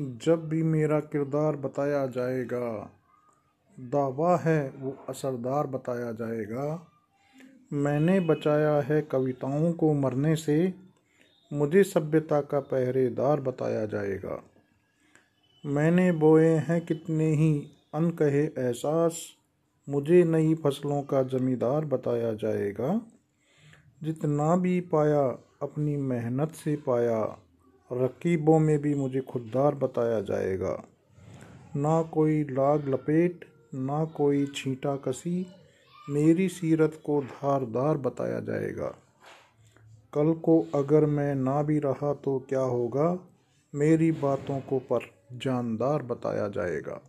जब भी मेरा किरदार बताया जाएगा, दावा है वो असरदार बताया जाएगा। मैंने बचाया है कविताओं को मरने से, मुझे सभ्यता का पहरेदार बताया जाएगा। मैंने बोए हैं कितने ही अनकहे एहसास, मुझे नई फ़सलों का जमींदार बताया जाएगा। जितना भी पाया, अपनी मेहनत से पाया रकीबों में भी मुझे खुददार बताया जाएगा। ना कोई लाग लपेट, ना कोई छींटा कसी, मेरी सीरत को धारदार बताया जाएगा। कल को अगर मैं ना भी रहा तो क्या होगा? मेरी बातों को पर जानदार बताया जाएगा।